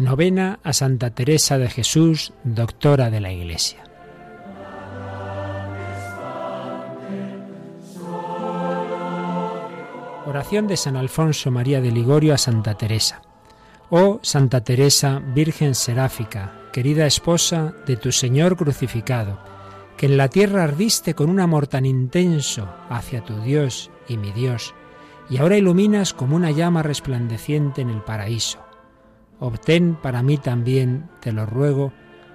Novena a Santa Teresa de Jesús, doctora de la Iglesia. Oración de San Alfonso María de Ligorio a Santa Teresa. Oh Santa Teresa, Virgen Seráfica, querida esposa de tu Señor crucificado, que en la tierra ardiste con un amor tan intenso hacia tu Dios y mi Dios, y ahora iluminas como una llama resplandeciente en el paraíso obtén para mí también, te lo ruego,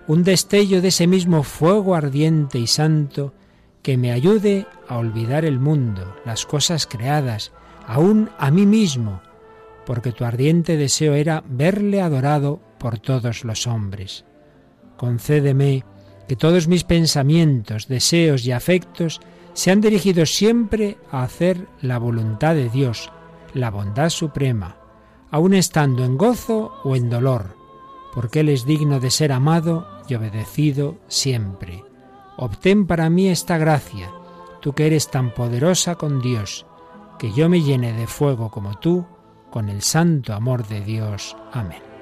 un destello de ese mismo fuego ardiente y santo que me ayude a olvidar el mundo, las cosas creadas, aún a mí mismo, porque tu ardiente deseo era verle adorado por todos los hombres. Concédeme que todos mis pensamientos, deseos y afectos sean dirigidos siempre a hacer la voluntad de Dios, la bondad suprema, aun estando en gozo o en dolor, porque Él es digno de ser amado y obedecido siempre. Obtén para mí esta gracia, tú que eres tan poderosa con Dios, que yo me llene de fuego como tú, con el santo amor de Dios. Amén.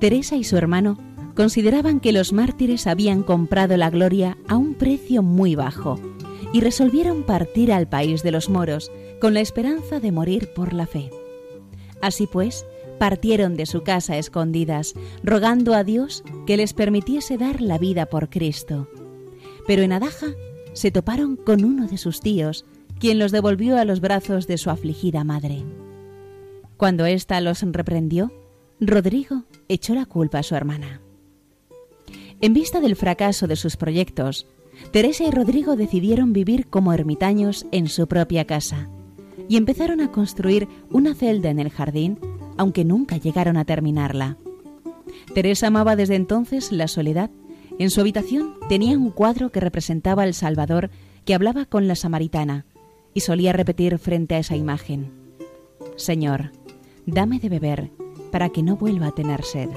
Teresa y su hermano consideraban que los mártires habían comprado la gloria a un precio muy bajo y resolvieron partir al país de los moros con la esperanza de morir por la fe. Así pues, partieron de su casa escondidas, rogando a Dios que les permitiese dar la vida por Cristo. Pero en Adaja se toparon con uno de sus tíos, quien los devolvió a los brazos de su afligida madre. Cuando ésta los reprendió, Rodrigo echó la culpa a su hermana. En vista del fracaso de sus proyectos, Teresa y Rodrigo decidieron vivir como ermitaños en su propia casa y empezaron a construir una celda en el jardín, aunque nunca llegaron a terminarla. Teresa amaba desde entonces la soledad. En su habitación tenía un cuadro que representaba al Salvador que hablaba con la samaritana y solía repetir frente a esa imagen, Señor, dame de beber para que no vuelva a tener sed.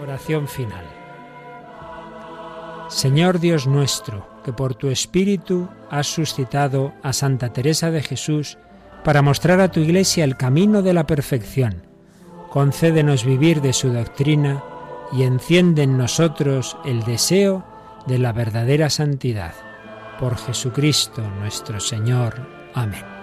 Oración final. Señor Dios nuestro, que por tu Espíritu has suscitado a Santa Teresa de Jesús, para mostrar a tu Iglesia el camino de la perfección. Concédenos vivir de su doctrina y enciende en nosotros el deseo de la verdadera santidad. Por Jesucristo nuestro Señor. Amén.